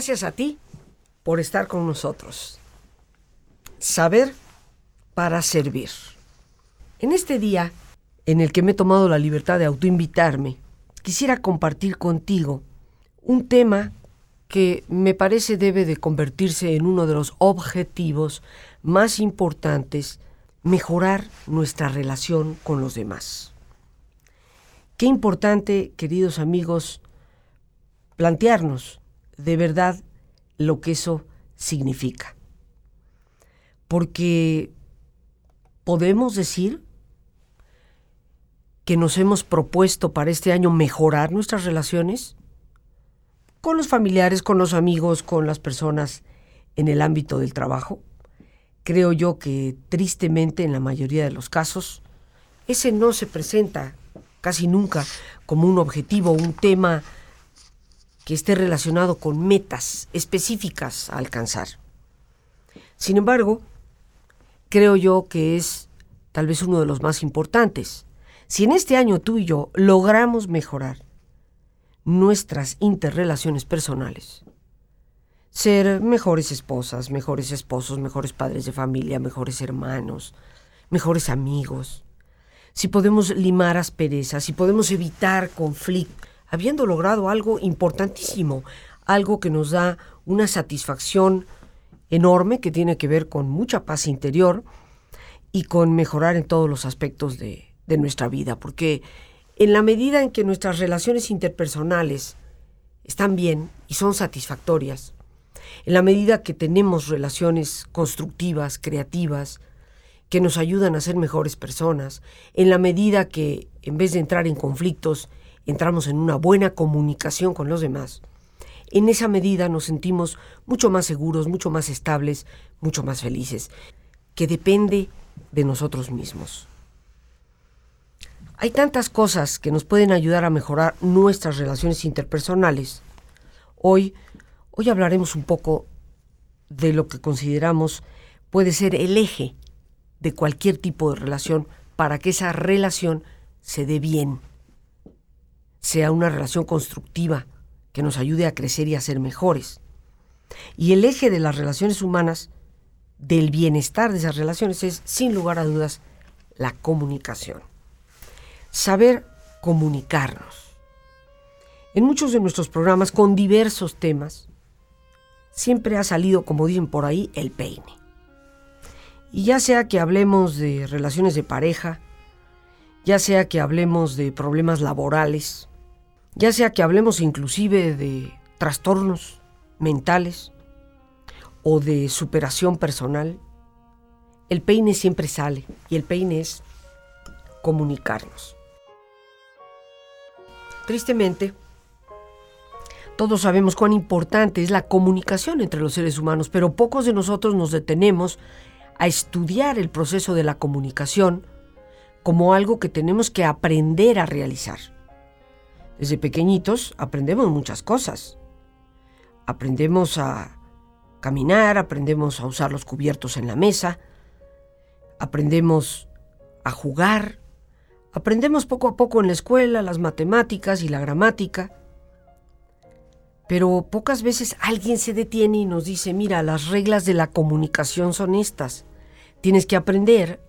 Gracias a ti por estar con nosotros. Saber para servir. En este día en el que me he tomado la libertad de autoinvitarme, quisiera compartir contigo un tema que me parece debe de convertirse en uno de los objetivos más importantes, mejorar nuestra relación con los demás. Qué importante, queridos amigos, plantearnos de verdad lo que eso significa. Porque podemos decir que nos hemos propuesto para este año mejorar nuestras relaciones con los familiares, con los amigos, con las personas en el ámbito del trabajo. Creo yo que tristemente en la mayoría de los casos ese no se presenta casi nunca como un objetivo, un tema que esté relacionado con metas específicas a alcanzar. Sin embargo, creo yo que es tal vez uno de los más importantes. Si en este año tú y yo logramos mejorar nuestras interrelaciones personales, ser mejores esposas, mejores esposos, mejores padres de familia, mejores hermanos, mejores amigos, si podemos limar asperezas, si podemos evitar conflictos, habiendo logrado algo importantísimo, algo que nos da una satisfacción enorme que tiene que ver con mucha paz interior y con mejorar en todos los aspectos de, de nuestra vida, porque en la medida en que nuestras relaciones interpersonales están bien y son satisfactorias, en la medida que tenemos relaciones constructivas, creativas, que nos ayudan a ser mejores personas, en la medida que en vez de entrar en conflictos, entramos en una buena comunicación con los demás, en esa medida nos sentimos mucho más seguros, mucho más estables, mucho más felices, que depende de nosotros mismos. Hay tantas cosas que nos pueden ayudar a mejorar nuestras relaciones interpersonales. Hoy, hoy hablaremos un poco de lo que consideramos puede ser el eje de cualquier tipo de relación para que esa relación se dé bien, sea una relación constructiva que nos ayude a crecer y a ser mejores. Y el eje de las relaciones humanas, del bienestar de esas relaciones, es, sin lugar a dudas, la comunicación. Saber comunicarnos. En muchos de nuestros programas con diversos temas, siempre ha salido, como dicen por ahí, el peine. Y ya sea que hablemos de relaciones de pareja, ya sea que hablemos de problemas laborales, ya sea que hablemos inclusive de trastornos mentales o de superación personal, el peine siempre sale y el peine es comunicarnos. Tristemente, todos sabemos cuán importante es la comunicación entre los seres humanos, pero pocos de nosotros nos detenemos a estudiar el proceso de la comunicación como algo que tenemos que aprender a realizar. Desde pequeñitos aprendemos muchas cosas. Aprendemos a caminar, aprendemos a usar los cubiertos en la mesa, aprendemos a jugar, aprendemos poco a poco en la escuela las matemáticas y la gramática, pero pocas veces alguien se detiene y nos dice, mira, las reglas de la comunicación son estas. Tienes que aprender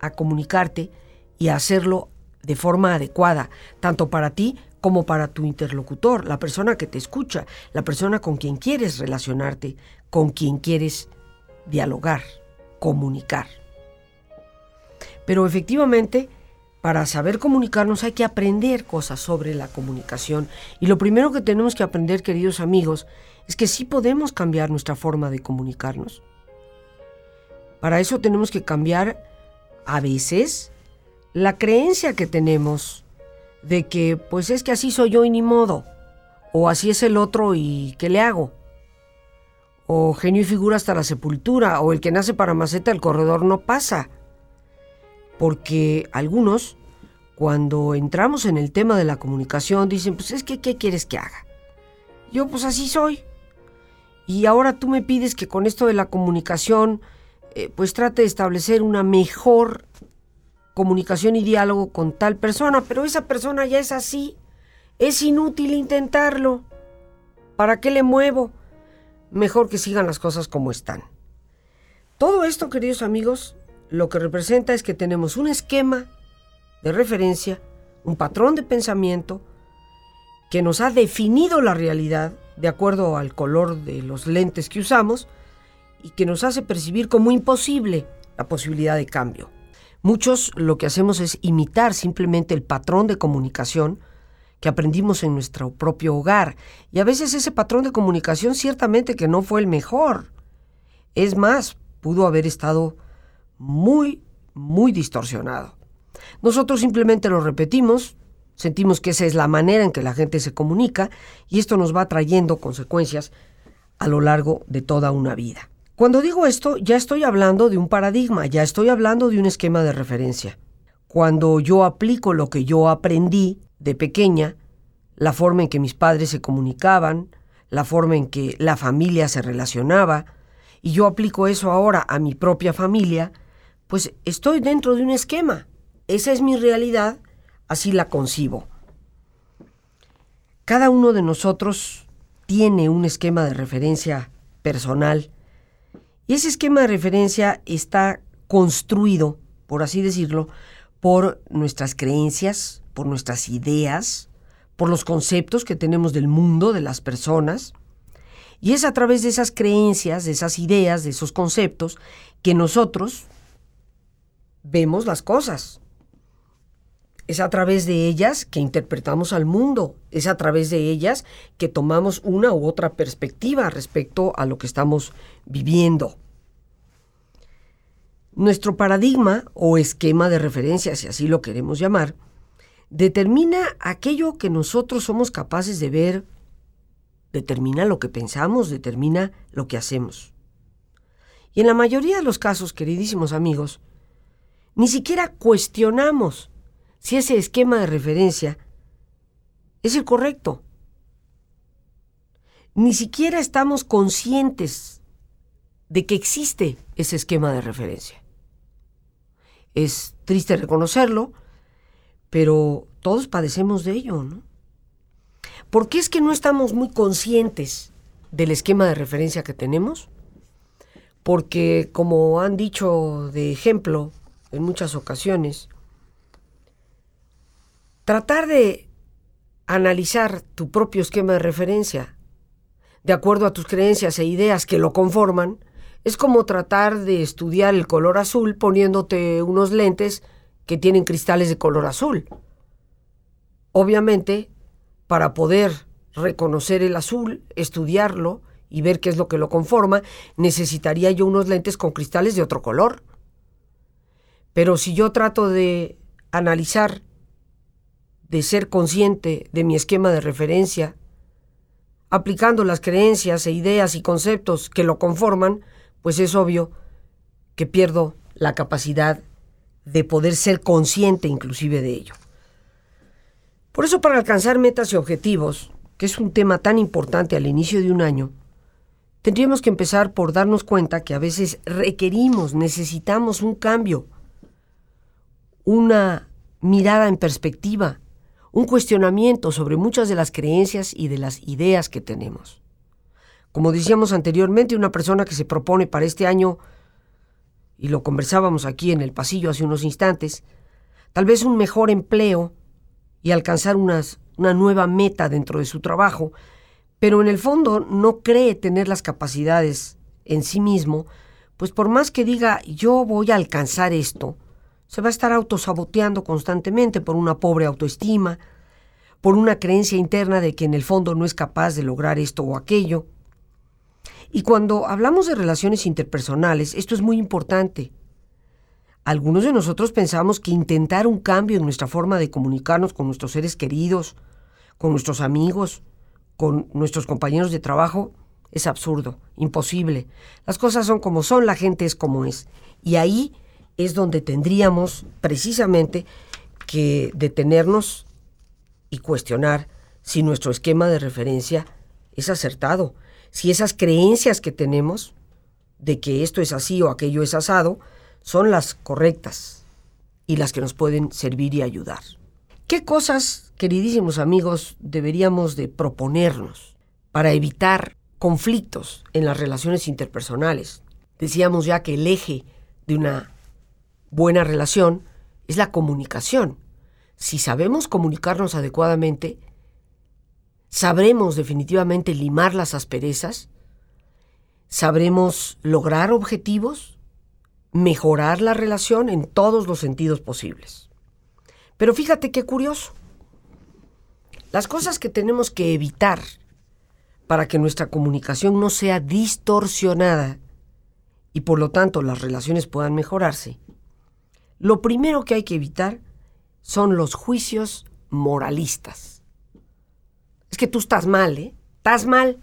a comunicarte y a hacerlo de forma adecuada, tanto para ti como para tu interlocutor, la persona que te escucha, la persona con quien quieres relacionarte, con quien quieres dialogar, comunicar. Pero efectivamente, para saber comunicarnos hay que aprender cosas sobre la comunicación. Y lo primero que tenemos que aprender, queridos amigos, es que sí podemos cambiar nuestra forma de comunicarnos. Para eso tenemos que cambiar a veces la creencia que tenemos de que pues es que así soy yo y ni modo, o así es el otro y ¿qué le hago? O genio y figura hasta la sepultura, o el que nace para maceta el corredor no pasa. Porque algunos, cuando entramos en el tema de la comunicación, dicen, pues es que ¿qué quieres que haga? Yo pues así soy. Y ahora tú me pides que con esto de la comunicación eh, pues trate de establecer una mejor comunicación y diálogo con tal persona, pero esa persona ya es así. Es inútil intentarlo. ¿Para qué le muevo? mejor que sigan las cosas como están. Todo esto, queridos amigos, lo que representa es que tenemos un esquema de referencia, un patrón de pensamiento que nos ha definido la realidad de acuerdo al color de los lentes que usamos y que nos hace percibir como imposible la posibilidad de cambio. Muchos lo que hacemos es imitar simplemente el patrón de comunicación que aprendimos en nuestro propio hogar. Y a veces ese patrón de comunicación ciertamente que no fue el mejor. Es más, pudo haber estado muy, muy distorsionado. Nosotros simplemente lo repetimos, sentimos que esa es la manera en que la gente se comunica y esto nos va trayendo consecuencias a lo largo de toda una vida. Cuando digo esto, ya estoy hablando de un paradigma, ya estoy hablando de un esquema de referencia. Cuando yo aplico lo que yo aprendí de pequeña, la forma en que mis padres se comunicaban, la forma en que la familia se relacionaba, y yo aplico eso ahora a mi propia familia, pues estoy dentro de un esquema. Esa es mi realidad, así la concibo. Cada uno de nosotros tiene un esquema de referencia personal y ese esquema de referencia está construido, por así decirlo, por nuestras creencias, por nuestras ideas, por los conceptos que tenemos del mundo, de las personas. Y es a través de esas creencias, de esas ideas, de esos conceptos, que nosotros vemos las cosas. Es a través de ellas que interpretamos al mundo, es a través de ellas que tomamos una u otra perspectiva respecto a lo que estamos viviendo. Nuestro paradigma o esquema de referencia, si así lo queremos llamar, determina aquello que nosotros somos capaces de ver, determina lo que pensamos, determina lo que hacemos. Y en la mayoría de los casos, queridísimos amigos, ni siquiera cuestionamos si ese esquema de referencia es el correcto. Ni siquiera estamos conscientes de que existe ese esquema de referencia. Es triste reconocerlo, pero todos padecemos de ello, ¿no? ¿Por qué es que no estamos muy conscientes del esquema de referencia que tenemos? Porque, como han dicho de ejemplo en muchas ocasiones, tratar de analizar tu propio esquema de referencia de acuerdo a tus creencias e ideas que lo conforman, es como tratar de estudiar el color azul poniéndote unos lentes que tienen cristales de color azul. Obviamente, para poder reconocer el azul, estudiarlo y ver qué es lo que lo conforma, necesitaría yo unos lentes con cristales de otro color. Pero si yo trato de analizar, de ser consciente de mi esquema de referencia, aplicando las creencias e ideas y conceptos que lo conforman, pues es obvio que pierdo la capacidad de poder ser consciente inclusive de ello. Por eso para alcanzar metas y objetivos, que es un tema tan importante al inicio de un año, tendríamos que empezar por darnos cuenta que a veces requerimos, necesitamos un cambio, una mirada en perspectiva, un cuestionamiento sobre muchas de las creencias y de las ideas que tenemos. Como decíamos anteriormente, una persona que se propone para este año, y lo conversábamos aquí en el pasillo hace unos instantes, tal vez un mejor empleo y alcanzar una nueva meta dentro de su trabajo, pero en el fondo no cree tener las capacidades en sí mismo, pues por más que diga yo voy a alcanzar esto, se va a estar autosaboteando constantemente por una pobre autoestima, por una creencia interna de que en el fondo no es capaz de lograr esto o aquello. Y cuando hablamos de relaciones interpersonales, esto es muy importante. Algunos de nosotros pensamos que intentar un cambio en nuestra forma de comunicarnos con nuestros seres queridos, con nuestros amigos, con nuestros compañeros de trabajo, es absurdo, imposible. Las cosas son como son, la gente es como es. Y ahí es donde tendríamos precisamente que detenernos y cuestionar si nuestro esquema de referencia es acertado, si esas creencias que tenemos de que esto es así o aquello es asado son las correctas y las que nos pueden servir y ayudar. ¿Qué cosas, queridísimos amigos, deberíamos de proponernos para evitar conflictos en las relaciones interpersonales. Decíamos ya que el eje de una buena relación es la comunicación. Si sabemos comunicarnos adecuadamente, sabremos definitivamente limar las asperezas, sabremos lograr objetivos, mejorar la relación en todos los sentidos posibles. Pero fíjate qué curioso. Las cosas que tenemos que evitar para que nuestra comunicación no sea distorsionada y por lo tanto las relaciones puedan mejorarse, lo primero que hay que evitar son los juicios moralistas. Es que tú estás mal, ¿eh? Estás mal.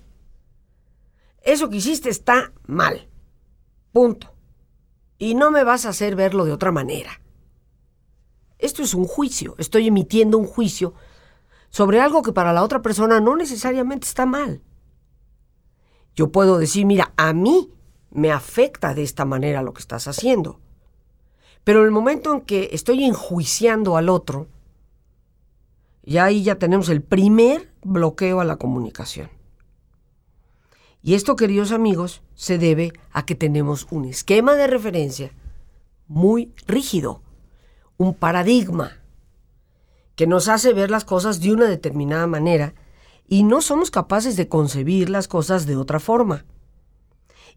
Eso que hiciste está mal. Punto. Y no me vas a hacer verlo de otra manera. Esto es un juicio. Estoy emitiendo un juicio sobre algo que para la otra persona no necesariamente está mal. Yo puedo decir, mira, a mí me afecta de esta manera lo que estás haciendo. Pero en el momento en que estoy enjuiciando al otro, ya ahí ya tenemos el primer bloqueo a la comunicación. Y esto, queridos amigos, se debe a que tenemos un esquema de referencia muy rígido, un paradigma que nos hace ver las cosas de una determinada manera y no somos capaces de concebir las cosas de otra forma.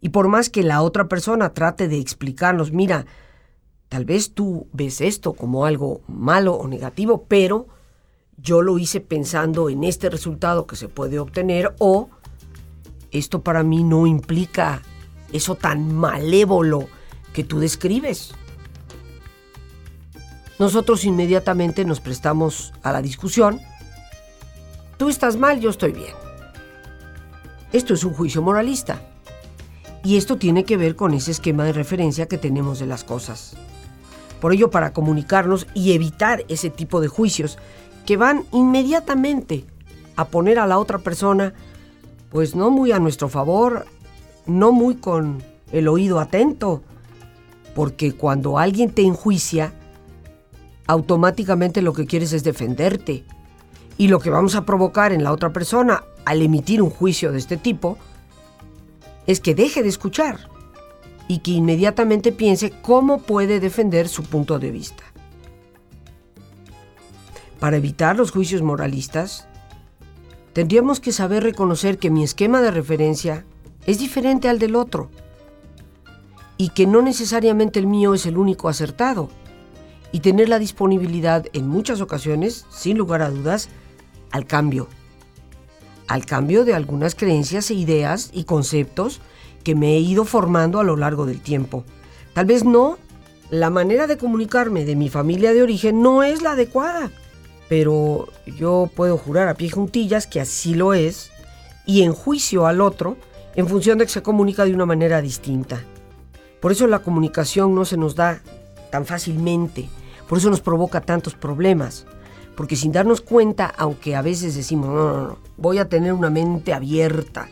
Y por más que la otra persona trate de explicarnos, mira, tal vez tú ves esto como algo malo o negativo, pero yo lo hice pensando en este resultado que se puede obtener o esto para mí no implica eso tan malévolo que tú describes. Nosotros inmediatamente nos prestamos a la discusión Tú estás mal, yo estoy bien. Esto es un juicio moralista. Y esto tiene que ver con ese esquema de referencia que tenemos de las cosas. Por ello, para comunicarnos y evitar ese tipo de juicios que van inmediatamente a poner a la otra persona, pues no muy a nuestro favor, no muy con el oído atento, porque cuando alguien te enjuicia, automáticamente lo que quieres es defenderte, y lo que vamos a provocar en la otra persona al emitir un juicio de este tipo es que deje de escuchar y que inmediatamente piense cómo puede defender su punto de vista. Para evitar los juicios moralistas, tendríamos que saber reconocer que mi esquema de referencia es diferente al del otro y que no necesariamente el mío es el único acertado y tener la disponibilidad en muchas ocasiones, sin lugar a dudas, al cambio. Al cambio de algunas creencias e ideas y conceptos que me he ido formando a lo largo del tiempo. Tal vez no, la manera de comunicarme de mi familia de origen no es la adecuada, pero yo puedo jurar a pie juntillas que así lo es y enjuicio al otro en función de que se comunica de una manera distinta. Por eso la comunicación no se nos da tan fácilmente, por eso nos provoca tantos problemas, porque sin darnos cuenta, aunque a veces decimos, no, no, no, voy a tener una mente abierta,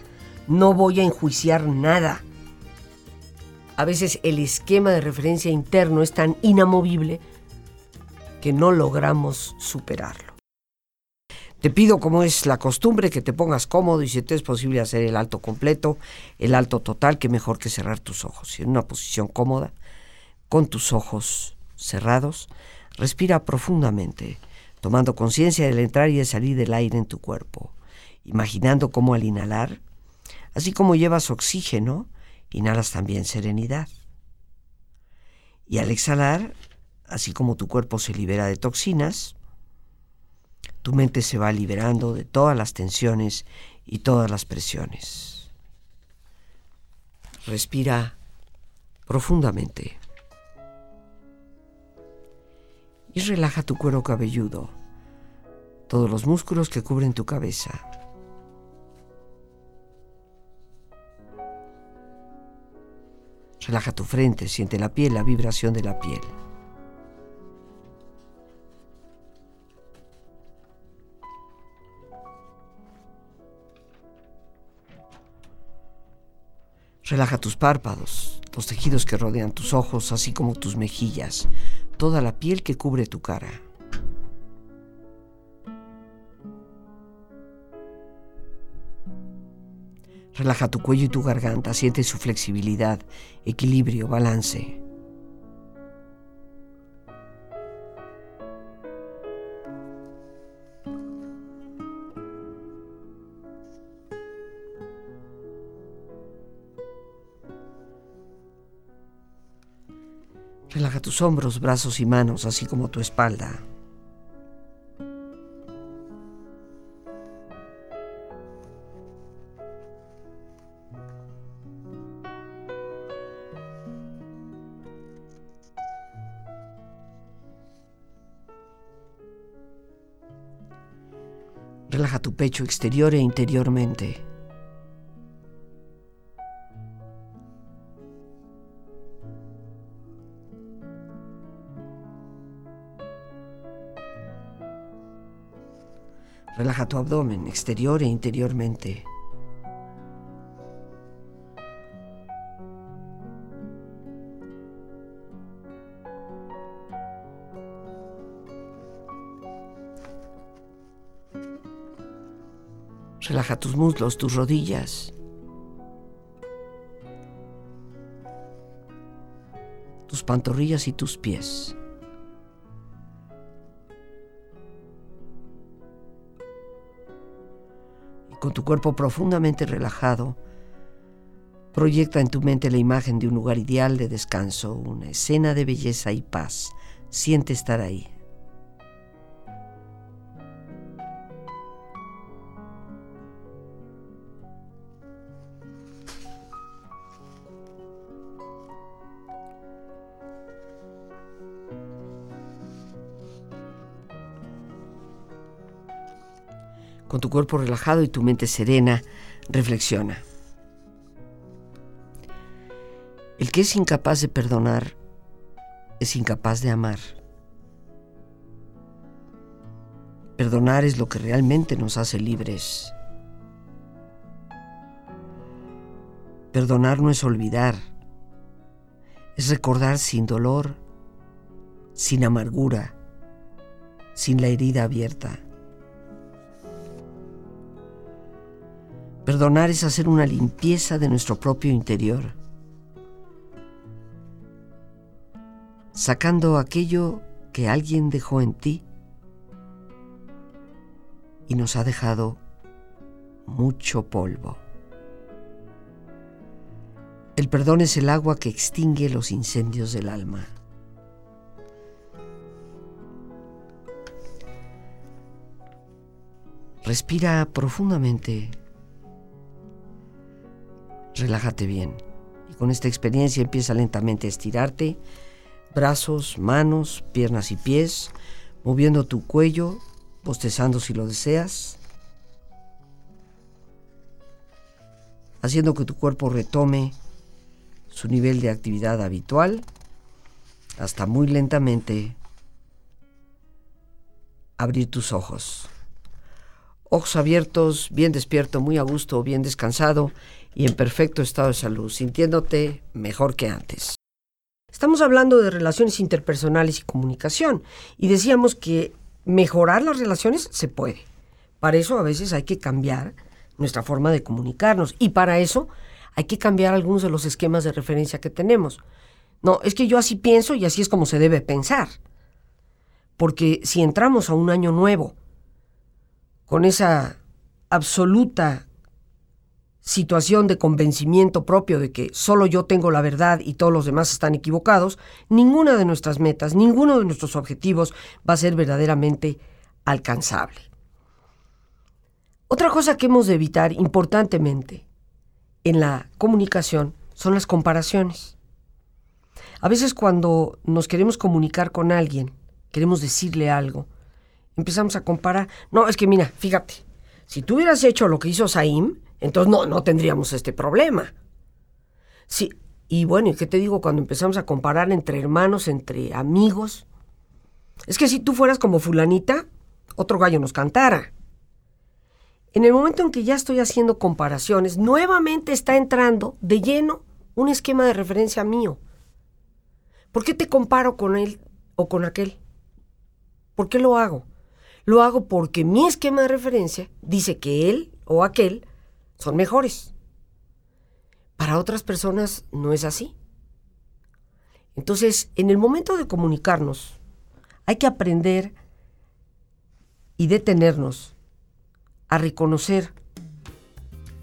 no voy a enjuiciar nada. A veces el esquema de referencia interno es tan inamovible que no logramos superarlo. Te pido, como es la costumbre, que te pongas cómodo y si te es posible hacer el alto completo, el alto total, que mejor que cerrar tus ojos. Y en una posición cómoda, con tus ojos cerrados, respira profundamente tomando conciencia del entrar y el salir del aire en tu cuerpo, imaginando cómo al inhalar, así como llevas oxígeno, inhalas también serenidad. Y al exhalar, así como tu cuerpo se libera de toxinas, tu mente se va liberando de todas las tensiones y todas las presiones. Respira profundamente. y relaja tu cuero cabelludo, todos los músculos que cubren tu cabeza. Relaja tu frente, siente la piel, la vibración de la piel. Relaja tus párpados, los tejidos que rodean tus ojos, así como tus mejillas, toda la piel que cubre tu cara. Relaja tu cuello y tu garganta, siente su flexibilidad, equilibrio, balance. Relaja tus hombros, brazos y manos, así como tu espalda. Pecho exterior e interiormente. Relaja tu abdomen exterior e interiormente. Relaja tus muslos, tus rodillas. Tus pantorrillas y tus pies. Y con tu cuerpo profundamente relajado, proyecta en tu mente la imagen de un lugar ideal de descanso, una escena de belleza y paz. Siente estar ahí. Con tu cuerpo relajado y tu mente serena, reflexiona. El que es incapaz de perdonar es incapaz de amar. Perdonar es lo que realmente nos hace libres. Perdonar no es olvidar, es recordar sin dolor, sin amargura, sin la herida abierta. Perdonar es hacer una limpieza de nuestro propio interior, sacando aquello que alguien dejó en ti y nos ha dejado mucho polvo. El perdón es el agua que extingue los incendios del alma. Respira profundamente relájate bien. Y con esta experiencia empieza lentamente a estirarte, brazos, manos, piernas y pies, moviendo tu cuello, bostezando si lo deseas, haciendo que tu cuerpo retome su nivel de actividad habitual, hasta muy lentamente abrir tus ojos. Ojos abiertos, bien despierto, muy a gusto, bien descansado y en perfecto estado de salud, sintiéndote mejor que antes. Estamos hablando de relaciones interpersonales y comunicación y decíamos que mejorar las relaciones se puede. Para eso a veces hay que cambiar nuestra forma de comunicarnos y para eso hay que cambiar algunos de los esquemas de referencia que tenemos. No, es que yo así pienso y así es como se debe pensar. Porque si entramos a un año nuevo con esa absoluta situación de convencimiento propio de que solo yo tengo la verdad y todos los demás están equivocados, ninguna de nuestras metas, ninguno de nuestros objetivos va a ser verdaderamente alcanzable. Otra cosa que hemos de evitar importantemente en la comunicación son las comparaciones. A veces cuando nos queremos comunicar con alguien, queremos decirle algo, empezamos a comparar. No, es que mira, fíjate, si tú hubieras hecho lo que hizo Saim, entonces no, no tendríamos este problema. Sí, y bueno, ¿y qué te digo cuando empezamos a comparar entre hermanos, entre amigos? Es que si tú fueras como fulanita, otro gallo nos cantara. En el momento en que ya estoy haciendo comparaciones, nuevamente está entrando de lleno un esquema de referencia mío. ¿Por qué te comparo con él o con aquel? ¿Por qué lo hago? Lo hago porque mi esquema de referencia dice que él o aquel son mejores. Para otras personas no es así. Entonces, en el momento de comunicarnos, hay que aprender y detenernos a reconocer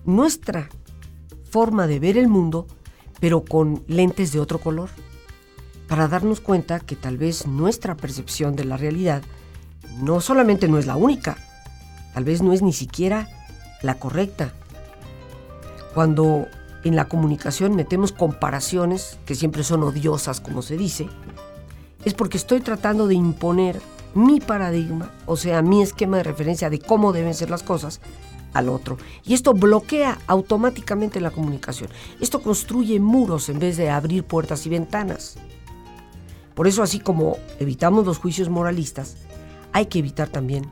nuestra forma de ver el mundo, pero con lentes de otro color, para darnos cuenta que tal vez nuestra percepción de la realidad no solamente no es la única, tal vez no es ni siquiera la correcta. Cuando en la comunicación metemos comparaciones, que siempre son odiosas, como se dice, es porque estoy tratando de imponer mi paradigma, o sea, mi esquema de referencia de cómo deben ser las cosas, al otro. Y esto bloquea automáticamente la comunicación. Esto construye muros en vez de abrir puertas y ventanas. Por eso, así como evitamos los juicios moralistas, hay que evitar también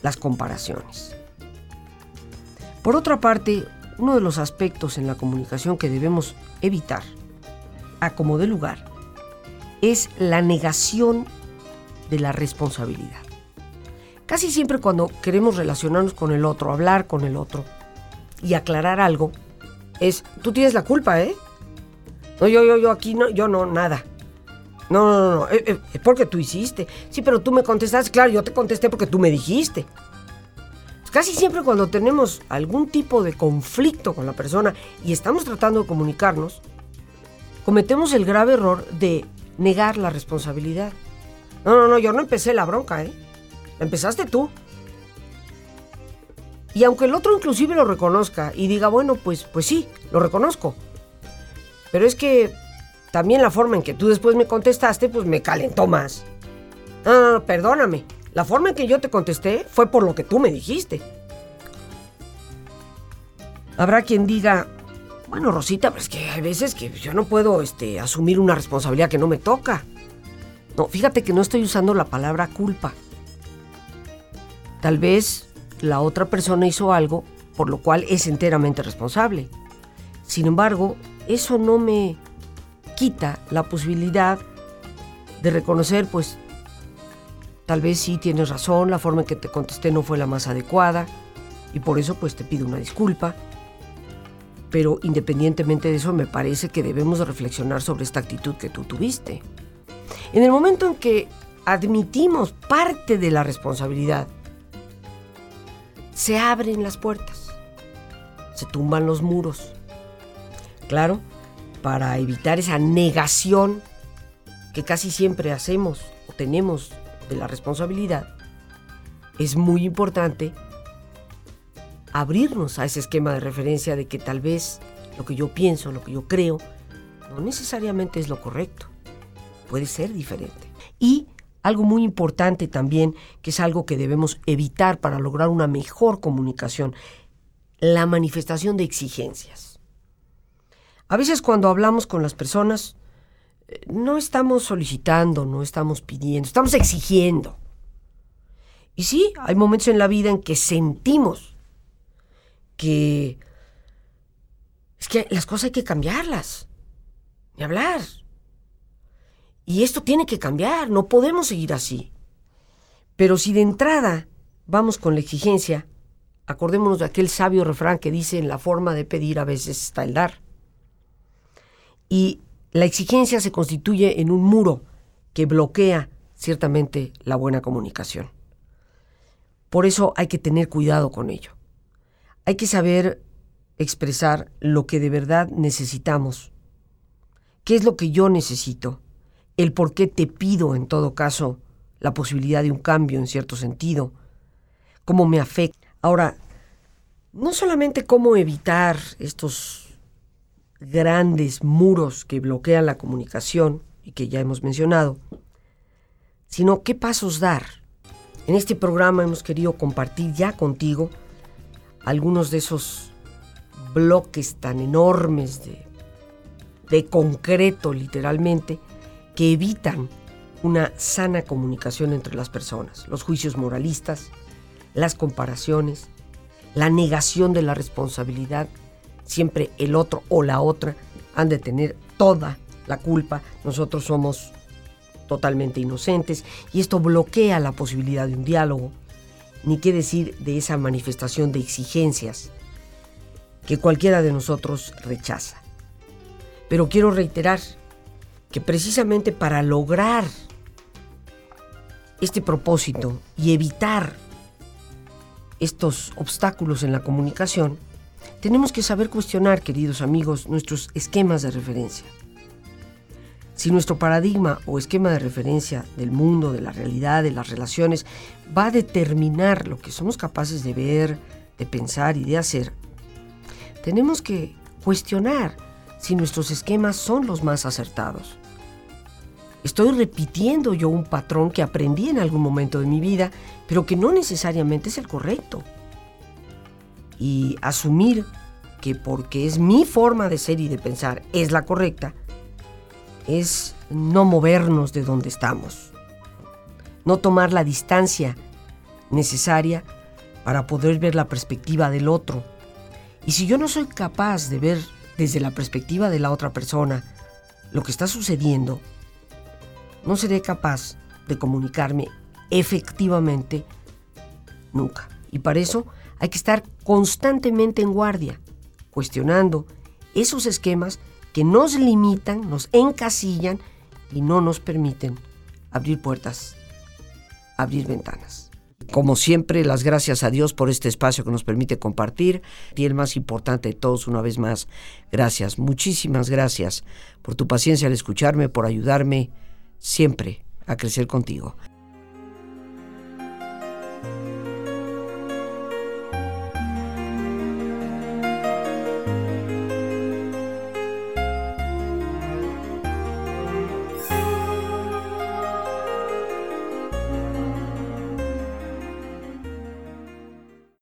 las comparaciones. Por otra parte, uno de los aspectos en la comunicación que debemos evitar, a como de lugar, es la negación de la responsabilidad. Casi siempre cuando queremos relacionarnos con el otro, hablar con el otro y aclarar algo, es, tú tienes la culpa, ¿eh? No, yo, yo, yo aquí no, yo no, nada. No, no, no, eh, eh, es porque tú hiciste. Sí, pero tú me contestaste, claro, yo te contesté porque tú me dijiste. Casi siempre cuando tenemos algún tipo de conflicto con la persona y estamos tratando de comunicarnos, cometemos el grave error de negar la responsabilidad. No, no, no, yo no empecé la bronca, ¿eh? Empezaste tú. Y aunque el otro inclusive lo reconozca y diga, bueno, pues, pues sí, lo reconozco. Pero es que también la forma en que tú después me contestaste, pues me calentó más. No, no, no, perdóname. La forma en que yo te contesté fue por lo que tú me dijiste. Habrá quien diga, bueno, Rosita, pero es que hay veces que yo no puedo este, asumir una responsabilidad que no me toca. No, fíjate que no estoy usando la palabra culpa. Tal vez la otra persona hizo algo por lo cual es enteramente responsable. Sin embargo, eso no me quita la posibilidad de reconocer, pues, Tal vez sí tienes razón, la forma en que te contesté no fue la más adecuada y por eso pues te pido una disculpa. Pero independientemente de eso me parece que debemos reflexionar sobre esta actitud que tú tuviste. En el momento en que admitimos parte de la responsabilidad, se abren las puertas, se tumban los muros. Claro, para evitar esa negación que casi siempre hacemos o tenemos de la responsabilidad, es muy importante abrirnos a ese esquema de referencia de que tal vez lo que yo pienso, lo que yo creo, no necesariamente es lo correcto. Puede ser diferente. Y algo muy importante también, que es algo que debemos evitar para lograr una mejor comunicación, la manifestación de exigencias. A veces cuando hablamos con las personas, no estamos solicitando, no estamos pidiendo, estamos exigiendo. Y sí, hay momentos en la vida en que sentimos que es que las cosas hay que cambiarlas, ni hablar. Y esto tiene que cambiar, no podemos seguir así. Pero si de entrada vamos con la exigencia, acordémonos de aquel sabio refrán que dice en la forma de pedir a veces está el dar. Y la exigencia se constituye en un muro que bloquea ciertamente la buena comunicación. Por eso hay que tener cuidado con ello. Hay que saber expresar lo que de verdad necesitamos. ¿Qué es lo que yo necesito? El por qué te pido, en todo caso, la posibilidad de un cambio en cierto sentido. ¿Cómo me afecta? Ahora, no solamente cómo evitar estos grandes muros que bloquean la comunicación y que ya hemos mencionado, sino qué pasos dar. En este programa hemos querido compartir ya contigo algunos de esos bloques tan enormes de, de concreto literalmente que evitan una sana comunicación entre las personas, los juicios moralistas, las comparaciones, la negación de la responsabilidad siempre el otro o la otra han de tener toda la culpa. Nosotros somos totalmente inocentes y esto bloquea la posibilidad de un diálogo, ni qué decir de esa manifestación de exigencias que cualquiera de nosotros rechaza. Pero quiero reiterar que precisamente para lograr este propósito y evitar estos obstáculos en la comunicación, tenemos que saber cuestionar, queridos amigos, nuestros esquemas de referencia. Si nuestro paradigma o esquema de referencia del mundo, de la realidad, de las relaciones, va a determinar lo que somos capaces de ver, de pensar y de hacer, tenemos que cuestionar si nuestros esquemas son los más acertados. Estoy repitiendo yo un patrón que aprendí en algún momento de mi vida, pero que no necesariamente es el correcto. Y asumir que porque es mi forma de ser y de pensar es la correcta, es no movernos de donde estamos, no tomar la distancia necesaria para poder ver la perspectiva del otro. Y si yo no soy capaz de ver desde la perspectiva de la otra persona lo que está sucediendo, no seré capaz de comunicarme efectivamente nunca. Y para eso hay que estar constantemente en guardia, cuestionando esos esquemas que nos limitan, nos encasillan y no nos permiten abrir puertas, abrir ventanas. Como siempre, las gracias a Dios por este espacio que nos permite compartir. Y el más importante de todos, una vez más, gracias, muchísimas gracias por tu paciencia al escucharme, por ayudarme siempre a crecer contigo.